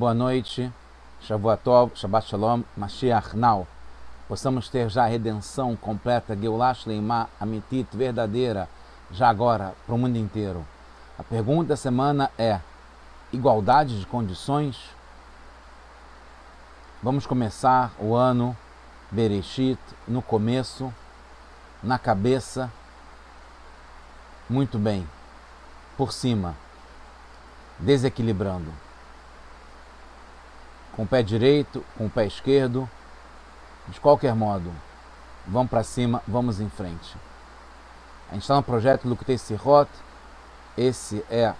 Boa noite, Shavuatov, Shabbat Shalom, Mashiach Now. Possamos ter já a redenção completa, Geulah Shleimah, Amitit, verdadeira, já agora, para o mundo inteiro. A pergunta da semana é: igualdade de condições? Vamos começar o ano Bereshit no começo, na cabeça. Muito bem, por cima, desequilibrando. Com o pé direito, com o pé esquerdo, de qualquer modo, vamos para cima, vamos em frente. A gente está no projeto Lukutei Sirot, esse é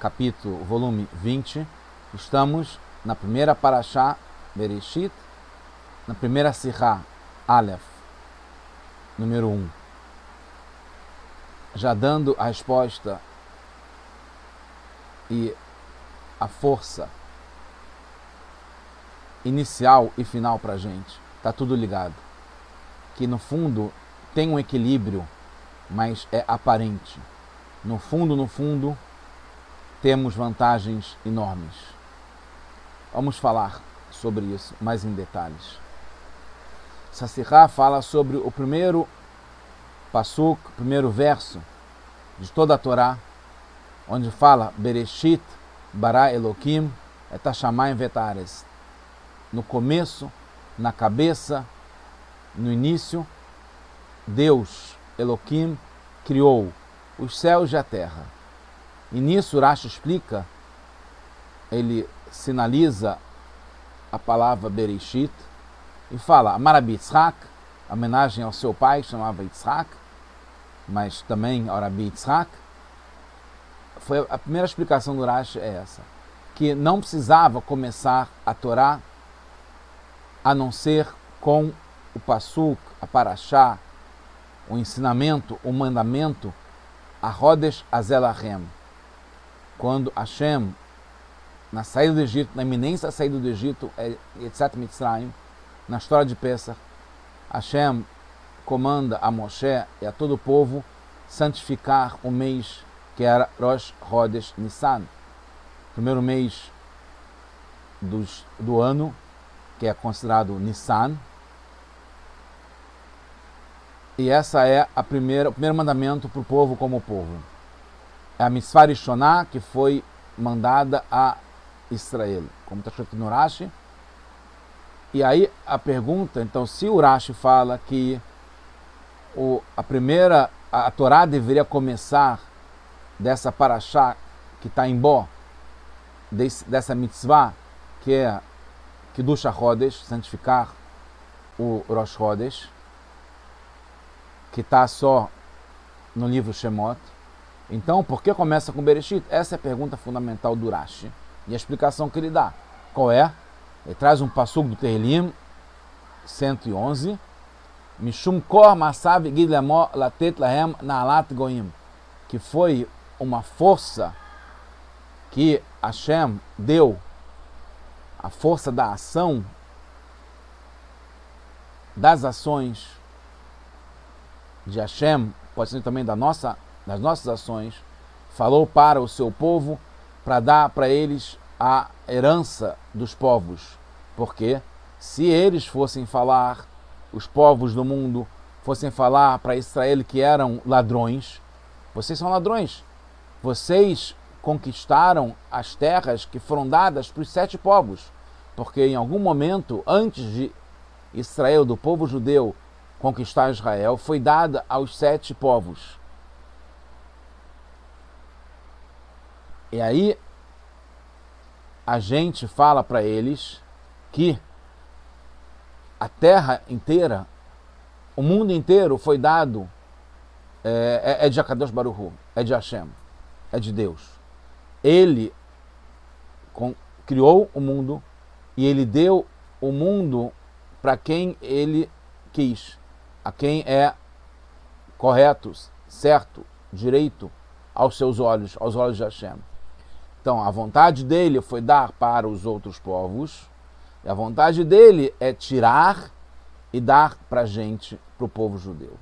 capítulo, volume 20. Estamos na primeira Parashá, Bereshit, na primeira Sirá, Aleph, número 1. Já dando a resposta e a força inicial e final para a gente. Está tudo ligado. Que no fundo tem um equilíbrio, mas é aparente. No fundo, no fundo, temos vantagens enormes. Vamos falar sobre isso mais em detalhes. Sassirá fala sobre o primeiro passuk, o primeiro verso de toda a Torá, onde fala Bereshit bara Elokim et vetares. No começo, na cabeça, no início, Deus, Eloquim, criou os céus e a terra. E nisso Urash explica, ele sinaliza a palavra Bereshit e fala Amarabi Yitzhak, homenagem ao seu pai, chamava Yitzhak, mas também Arabi Yitzhak. Foi a primeira explicação do Urash é essa, que não precisava começar a Torá a não ser com o Passuk, a Parashá, o ensinamento, o mandamento, a Rodes Azelahem. Quando Hashem, na saída do Egito, na iminência da saída do Egito, é, etc. Mitzrayim, na história de Pesach, Hashem comanda a Moshe e a todo o povo santificar o mês que era Rosh Rodes Nissan, primeiro mês dos, do ano, que é considerado Nissan, e essa é a primeira, o primeiro mandamento para o povo como povo. É a Mitzvah Rishoná, que foi mandada a Israel, como está escrito no Rashi. E aí a pergunta, então, se o Rashi fala que o, a primeira, a, a Torá deveria começar dessa paraxá que está em Bó, desse, dessa mitzvah, que é Kiddush Rodes, santificar o Rosh Rodes, que está só no livro Shemot. Então, por que começa com Bereshit? Essa é a pergunta fundamental do Rashi. E a explicação que ele dá. Qual é? Ele traz um passugo do Terrilim 111. Mishum kor masav gidlemó latet lahem naalat goim. Que foi uma força que Hashem deu, a força da ação, das ações de Hashem, pode ser também da nossa, das nossas ações, falou para o seu povo para dar para eles a herança dos povos. Porque se eles fossem falar, os povos do mundo fossem falar para Israel que eram ladrões, vocês são ladrões. Vocês conquistaram as terras que foram dadas para os sete povos. Porque em algum momento, antes de Israel, do povo judeu, conquistar Israel foi dada aos sete povos. E aí a gente fala para eles que a terra inteira, o mundo inteiro foi dado, é, é, é de Akadosh Baruch é de Hashem, é de Deus. Ele criou o mundo e ele deu o mundo para quem ele quis a quem é correto, certo, direito aos seus olhos, aos olhos de Hashem. Então, a vontade dele foi dar para os outros povos, e a vontade dele é tirar e dar para a gente, para o povo judeu.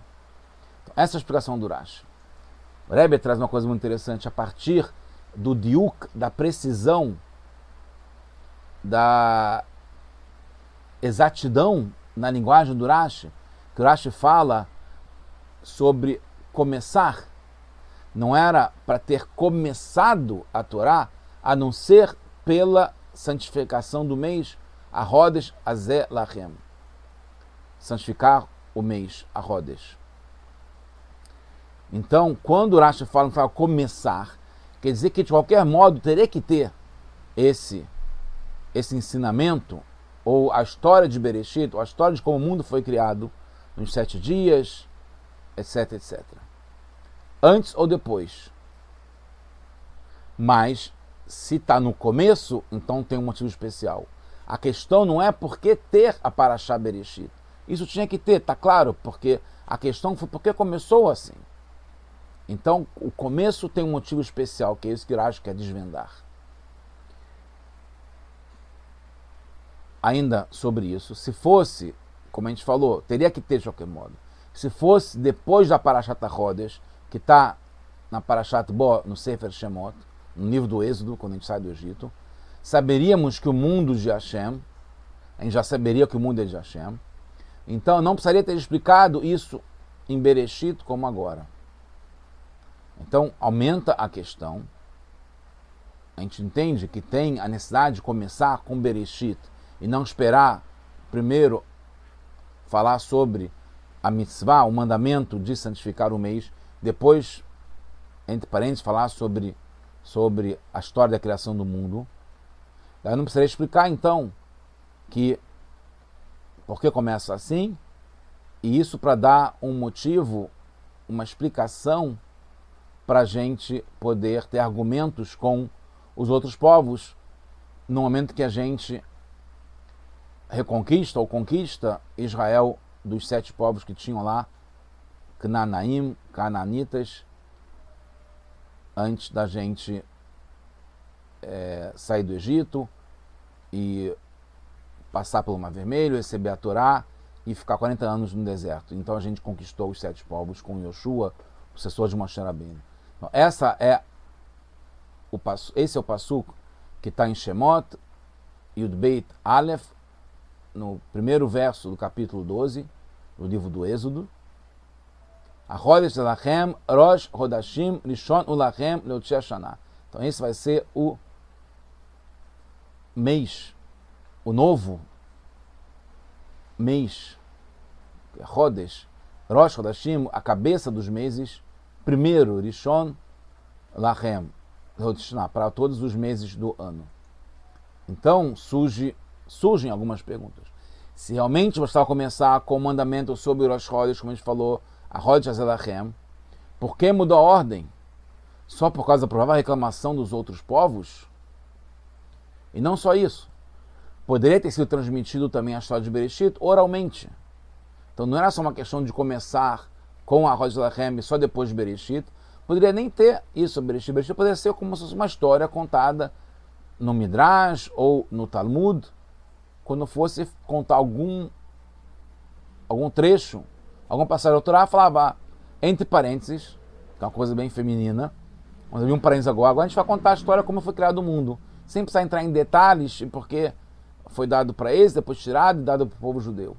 Então, essa é a explicação do Rashi. O Rebbe traz uma coisa muito interessante a partir do diuk, da precisão da exatidão na linguagem do Rashi, que o Rashi fala sobre começar, não era para ter começado a Torá, a não ser pela santificação do mês, a Rodes Azé Lachem. Santificar o mês, a Rodes. Então, quando o Rashi fala que começar, quer dizer que de qualquer modo teria que ter esse, esse ensinamento, ou a história de Bereshit, ou a história de como o mundo foi criado nos sete dias, etc, etc. Antes ou depois. Mas, se está no começo, então tem um motivo especial. A questão não é por que ter a Parashá Bereshit. Isso tinha que ter, tá claro, porque a questão foi porque começou assim. Então, o começo tem um motivo especial, que é isso que eu acho que é desvendar. Ainda sobre isso, se fosse, como a gente falou, teria que ter de qualquer modo. Se fosse depois da Parashat Rodes, que está na Parashat Bo, no Sefer Shemot, no livro do Êxodo, quando a gente sai do Egito, saberíamos que o mundo de Hashem, a gente já saberia que o mundo é de Hashem, então não precisaria ter explicado isso em Bereshit como agora. Então aumenta a questão. A gente entende que tem a necessidade de começar com Bereshit e não esperar primeiro falar sobre a mitzvah, o mandamento de santificar o mês, depois, entre parênteses, falar sobre, sobre a história da criação do mundo. Eu não precisaria explicar então que por que começa assim, e isso para dar um motivo, uma explicação para a gente poder ter argumentos com os outros povos no momento que a gente reconquista ou conquista Israel dos sete povos que tinham lá, Canaanaim, Cananitas, antes da gente é, sair do Egito e passar pelo Mar Vermelho, receber a Torá e ficar 40 anos no deserto. Então a gente conquistou os sete povos com Yoshua, o sucessor de Moshe Rabbeinu. Essa é o passo, esse é o passuco que está em Shemot, Yudbeit Aleph, no primeiro verso do capítulo 12, no livro do Êxodo. Achodesh Lachem, Rosh Rodashim, Rishon Ulachem. Então esse vai ser o mês, o novo mês, Rodesh, Rosh Rodashim, a cabeça dos meses, primeiro Rishon Lachem, para todos os meses do ano. Então surge, surgem algumas perguntas. Se realmente vai começar com o mandamento sobre o Rosh como a gente falou, a Rosh Hazelachem, por que mudou a ordem? Só por causa da provável reclamação dos outros povos? E não só isso. Poderia ter sido transmitido também a história de Bereshit oralmente. Então não era só uma questão de começar com a Rosh Lachem só depois de Bereshit. Poderia nem ter isso, Bereshit. Bereshit poderia ser como se fosse uma história contada no Midrash ou no Talmud quando fosse contar algum algum trecho, algum passagem autoral, falava entre parênteses, que é uma coisa bem feminina. Mas havia um parênteses agora. Agora a gente vai contar a história como foi criado o mundo, sem precisar entrar em detalhes, porque foi dado para eles, depois tirado e dado para o povo judeu.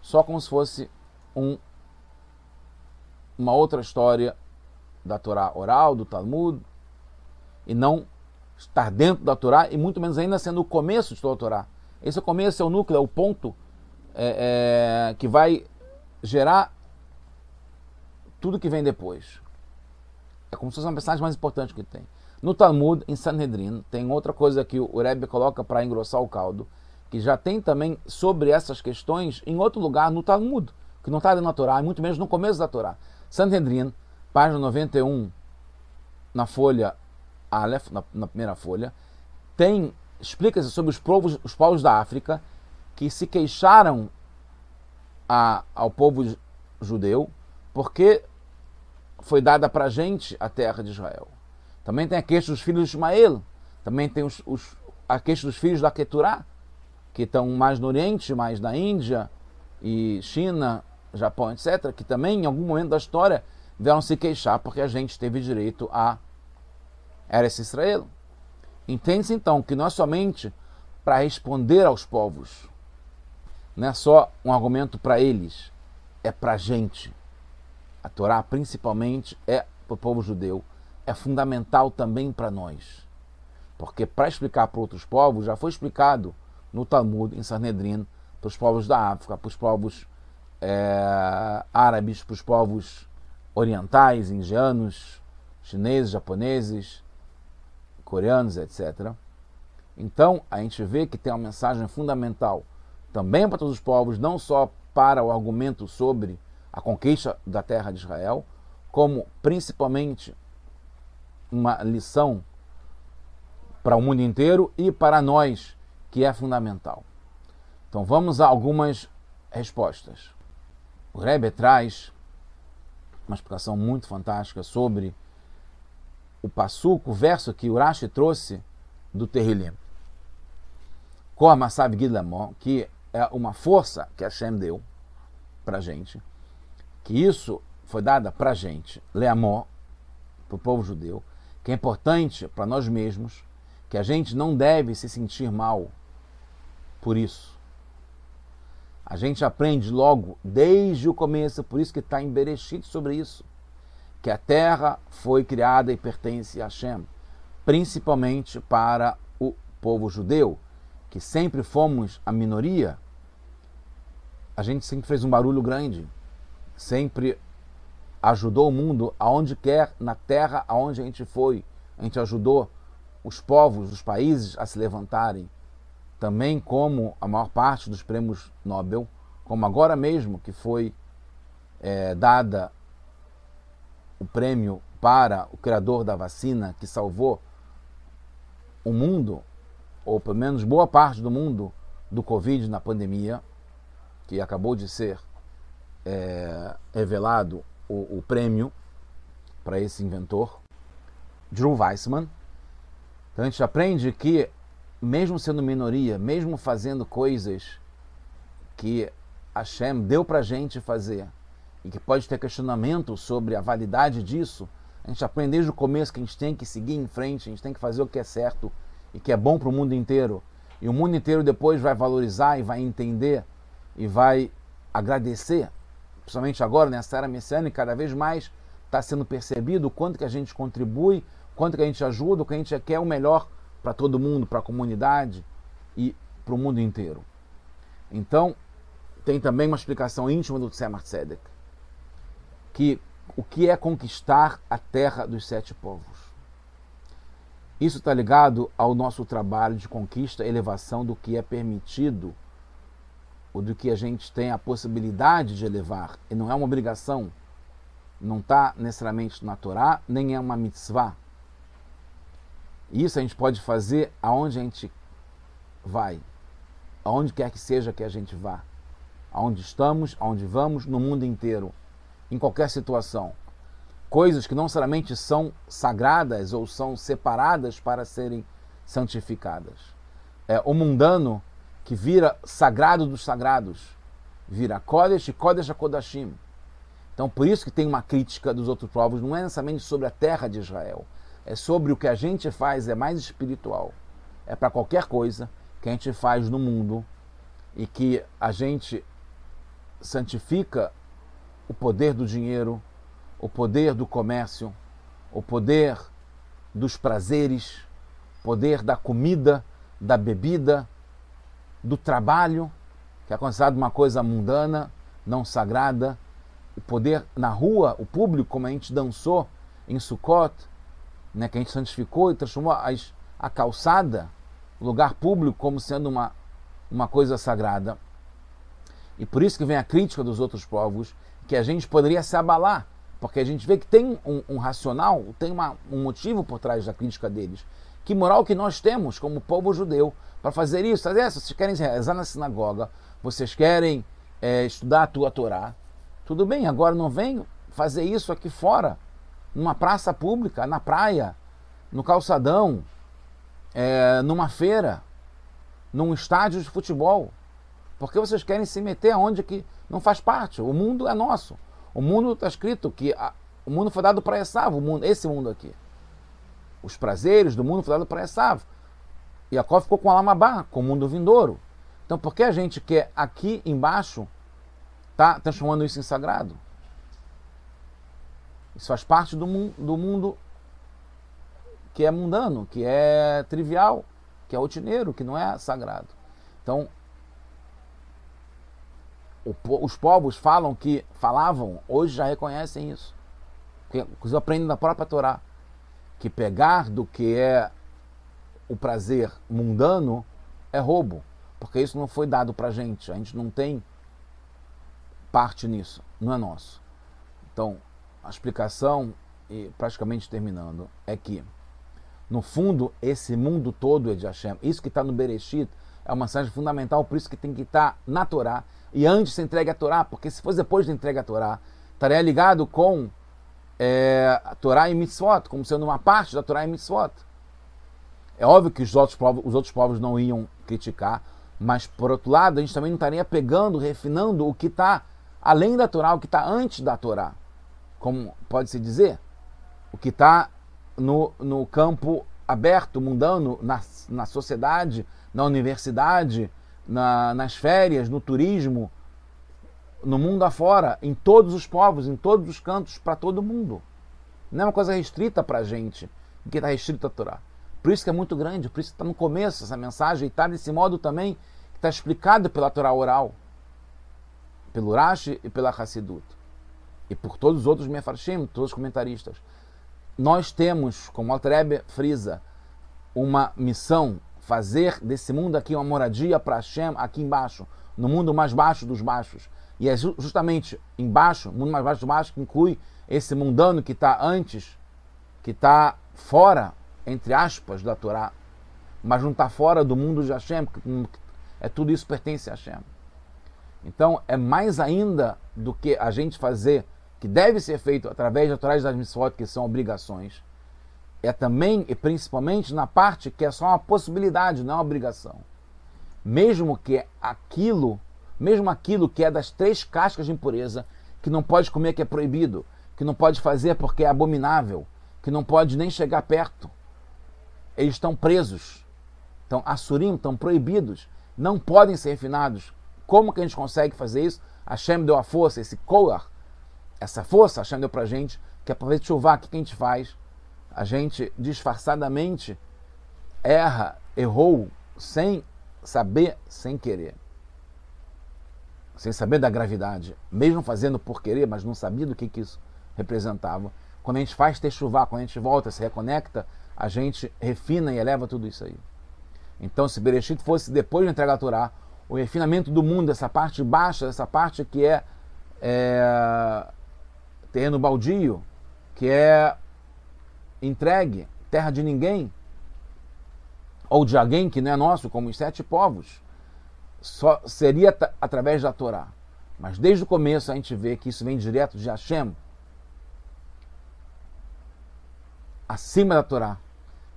Só como se fosse um, uma outra história da Torá oral, do Talmud, e não estar dentro da Torá, e muito menos ainda sendo o começo de toda a Torá. Esse é o começo, é o núcleo, é o ponto é, é, que vai gerar tudo que vem depois. É como se fosse uma mensagem mais importante que tem. No Talmud, em Sanhedrin, tem outra coisa que o Rebbe coloca para engrossar o caldo, que já tem também sobre essas questões em outro lugar no Talmud, que não está na Torá, e muito menos no começo da Torá. Sanhedrin, página 91, na folha Aleph, na, na primeira folha, tem explica-se sobre os povos, os povos da África que se queixaram a, ao povo judeu porque foi dada para a gente a terra de Israel. Também tem a queixa dos filhos de Ismael, também tem os, os, a queixa dos filhos da Keturá, que estão mais no Oriente, mais na Índia e China, Japão, etc., que também em algum momento da história vieram se queixar porque a gente teve direito a Eretz Israel. Entende-se então que não é somente para responder aos povos. Não é só um argumento para eles, é para a gente. A Torá, principalmente, é para o povo judeu, é fundamental também para nós. Porque para explicar para outros povos, já foi explicado no Talmud, em Sanhedrin, para os povos da África, para os povos é, árabes, para os povos orientais, indianos, chineses, japoneses, coreanos, etc. Então, a gente vê que tem uma mensagem fundamental também para todos os povos, não só para o argumento sobre a conquista da terra de Israel, como principalmente uma lição para o mundo inteiro e para nós, que é fundamental. Então vamos a algumas respostas. O Rebbe traz uma explicação muito fantástica sobre o passuco, o verso que Urashi trouxe do Terrilim. Kormasab Gilamon, que é uma força que Hashem deu para gente, que isso foi dada para gente, Leamó, para o povo judeu, que é importante para nós mesmos, que a gente não deve se sentir mal por isso. A gente aprende logo, desde o começo, por isso que está em sobre isso, que a terra foi criada e pertence a Hashem, principalmente para o povo judeu, que sempre fomos a minoria, a gente sempre fez um barulho grande, sempre ajudou o mundo aonde quer, na terra aonde a gente foi. A gente ajudou os povos, os países a se levantarem. Também como a maior parte dos prêmios Nobel, como agora mesmo que foi é, dada o prêmio para o criador da vacina que salvou o mundo, ou pelo menos boa parte do mundo, do Covid na pandemia, que acabou de ser é, revelado o, o prêmio para esse inventor, Drew Weissman. Então a gente aprende que, mesmo sendo minoria, mesmo fazendo coisas que Hashem deu para a gente fazer e que pode ter questionamento sobre a validade disso, a gente aprende desde o começo que a gente tem que seguir em frente, a gente tem que fazer o que é certo e que é bom para o mundo inteiro. E o mundo inteiro depois vai valorizar e vai entender e vai agradecer, principalmente agora nessa era messiânica, cada vez mais está sendo percebido o quanto que a gente contribui, quanto que a gente ajuda, o que a gente quer o melhor para todo mundo, para a comunidade e para o mundo inteiro. Então, tem também uma explicação íntima do Tzemach Tzedek, que o que é conquistar a terra dos sete povos. Isso está ligado ao nosso trabalho de conquista, elevação do que é permitido, ou do que a gente tem a possibilidade de elevar, e não é uma obrigação, não está necessariamente na Torá, nem é uma mitzvah. Isso a gente pode fazer aonde a gente vai, aonde quer que seja que a gente vá, aonde estamos, aonde vamos, no mundo inteiro, em qualquer situação. Coisas que não necessariamente são sagradas ou são separadas para serem santificadas. É, o mundano que vira sagrado dos sagrados, vira Kodesh e Kodesh a Kodashim. Então, por isso que tem uma crítica dos outros povos, não é necessariamente sobre a terra de Israel, é sobre o que a gente faz, é mais espiritual. É para qualquer coisa que a gente faz no mundo e que a gente santifica o poder do dinheiro, o poder do comércio, o poder dos prazeres, poder da comida, da bebida, do trabalho, que é considerado uma coisa mundana, não sagrada, o poder na rua, o público, como a gente dançou em Sukkot, né, que a gente santificou e transformou as, a calçada, o lugar público, como sendo uma, uma coisa sagrada. E por isso que vem a crítica dos outros povos, que a gente poderia se abalar porque a gente vê que tem um, um racional, tem uma, um motivo por trás da crítica deles. Que moral que nós temos como povo judeu para fazer isso? É, se vocês querem rezar na sinagoga, vocês querem é, estudar a tua Torá, tudo bem, agora não vem fazer isso aqui fora, numa praça pública, na praia, no calçadão, é, numa feira, num estádio de futebol. Porque vocês querem se meter aonde que não faz parte. O mundo é nosso. O mundo está escrito que a, o mundo foi dado para Esav, o mundo, esse mundo aqui. Os prazeres do mundo foi dado para Esav. Jacob ficou com Alamabá, com o mundo vindouro. Então por que a gente quer aqui embaixo tá transformando isso em sagrado? Isso faz parte do, do mundo que é mundano, que é trivial, que é rotineiro, que não é sagrado. Então, o, os povos falam que falavam, hoje já reconhecem isso. Que, inclusive aprendem da própria Torá. Que pegar do que é o prazer mundano é roubo. Porque isso não foi dado pra gente. A gente não tem parte nisso. Não é nosso. Então, a explicação, e praticamente terminando, é que, no fundo, esse mundo todo é de Hashem. Isso que está no Bereshit é uma mensagem fundamental, por isso que tem que estar tá na Torá. E antes se entregue a Torá, porque se fosse depois de entrega a Torá, estaria ligado com é, a Torá e Mitzvot, como sendo uma parte da Torá e Mitzvot. É óbvio que os outros, povos, os outros povos não iam criticar, mas por outro lado, a gente também não estaria pegando, refinando o que está além da Torá, o que está antes da Torá como pode-se dizer, o que está no, no campo aberto, mundano, na, na sociedade, na universidade, na, nas férias, no turismo, no mundo afora, em todos os povos, em todos os cantos, para todo mundo. Não é uma coisa restrita para a gente, que está restrita a Torá. Por isso que é muito grande, por isso que está no começo essa mensagem, e está desse modo também que está explicado pela Torá oral, pelo Rashi e pela Hassidut e por todos os outros Mefarshim, todos os comentaristas. Nós temos, como Altrebe frisa, uma missão, fazer desse mundo aqui uma moradia para Hashem aqui embaixo, no mundo mais baixo dos baixos. E é justamente embaixo, o mundo mais baixo dos baixos, que inclui esse mundano que está antes, que está fora, entre aspas, da Torá, mas não está fora do mundo de Hashem, é tudo isso pertence a Hashem. Então é mais ainda do que a gente fazer que deve ser feito através da Torá das que são obrigações, é também e principalmente na parte que é só uma possibilidade, não é uma obrigação. Mesmo que aquilo, mesmo aquilo que é das três cascas de impureza, que não pode comer, que é proibido, que não pode fazer porque é abominável, que não pode nem chegar perto. Eles estão presos. Então, assurim estão proibidos, não podem ser refinados. Como que a gente consegue fazer isso? Hashem deu a força, esse kolar, essa força, Hashem deu pra gente, que é para ver chuvar, o que a gente faz? A gente disfarçadamente erra, errou, sem saber, sem querer. Sem saber da gravidade. Mesmo fazendo por querer, mas não sabia do que, que isso representava. Quando a gente faz ter chuvar, quando a gente volta, se reconecta, a gente refina e eleva tudo isso aí. Então, se Bereshit fosse depois de entregar a Torá, o refinamento do mundo, essa parte baixa, essa parte que é, é terreno baldio, que é entregue, terra de ninguém, ou de alguém que não é nosso, como os sete povos, só seria através da Torá. Mas desde o começo a gente vê que isso vem direto de Hashem, acima da Torá.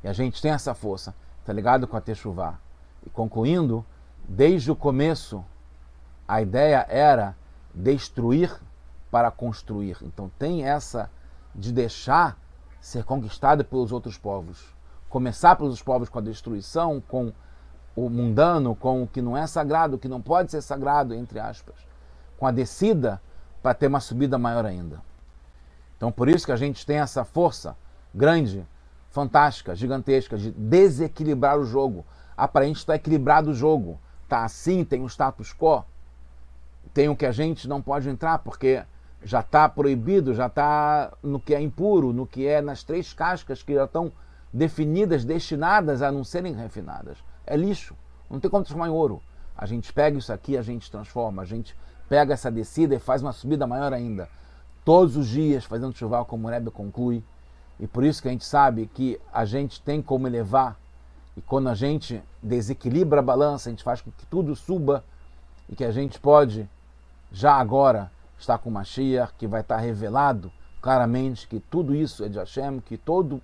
E a gente tem essa força, tá ligado com a Teshuvah. E concluindo, desde o começo, a ideia era destruir para construir. Então tem essa de deixar ser conquistado pelos outros povos. Começar pelos povos com a destruição, com o mundano, com o que não é sagrado, o que não pode ser sagrado, entre aspas. Com a descida para ter uma subida maior ainda. Então por isso que a gente tem essa força grande, fantástica, gigantesca de desequilibrar o jogo. Aparentemente está equilibrado o jogo. Está assim, tem o status quo. Tem o que a gente não pode entrar, porque já está proibido, já está no que é impuro, no que é nas três cascas que já estão definidas, destinadas a não serem refinadas. É lixo. Não tem como transformar em ouro. A gente pega isso aqui, a gente transforma, a gente pega essa descida e faz uma subida maior ainda. Todos os dias fazendo chuval, como o Rebbe conclui. E por isso que a gente sabe que a gente tem como elevar. E quando a gente desequilibra a balança, a gente faz com que tudo suba e que a gente pode, já agora, está com Mashiach, que vai estar revelado claramente que tudo isso é de Hashem, que todo,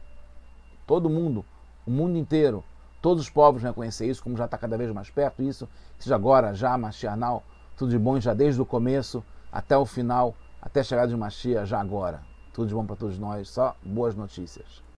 todo mundo, o mundo inteiro, todos os povos vão conhecer isso, como já está cada vez mais perto, isso, seja agora, já, Mashiach, now, tudo de bom já desde o começo até o final, até chegar de Mashiach, já agora. Tudo de bom para todos nós, só boas notícias.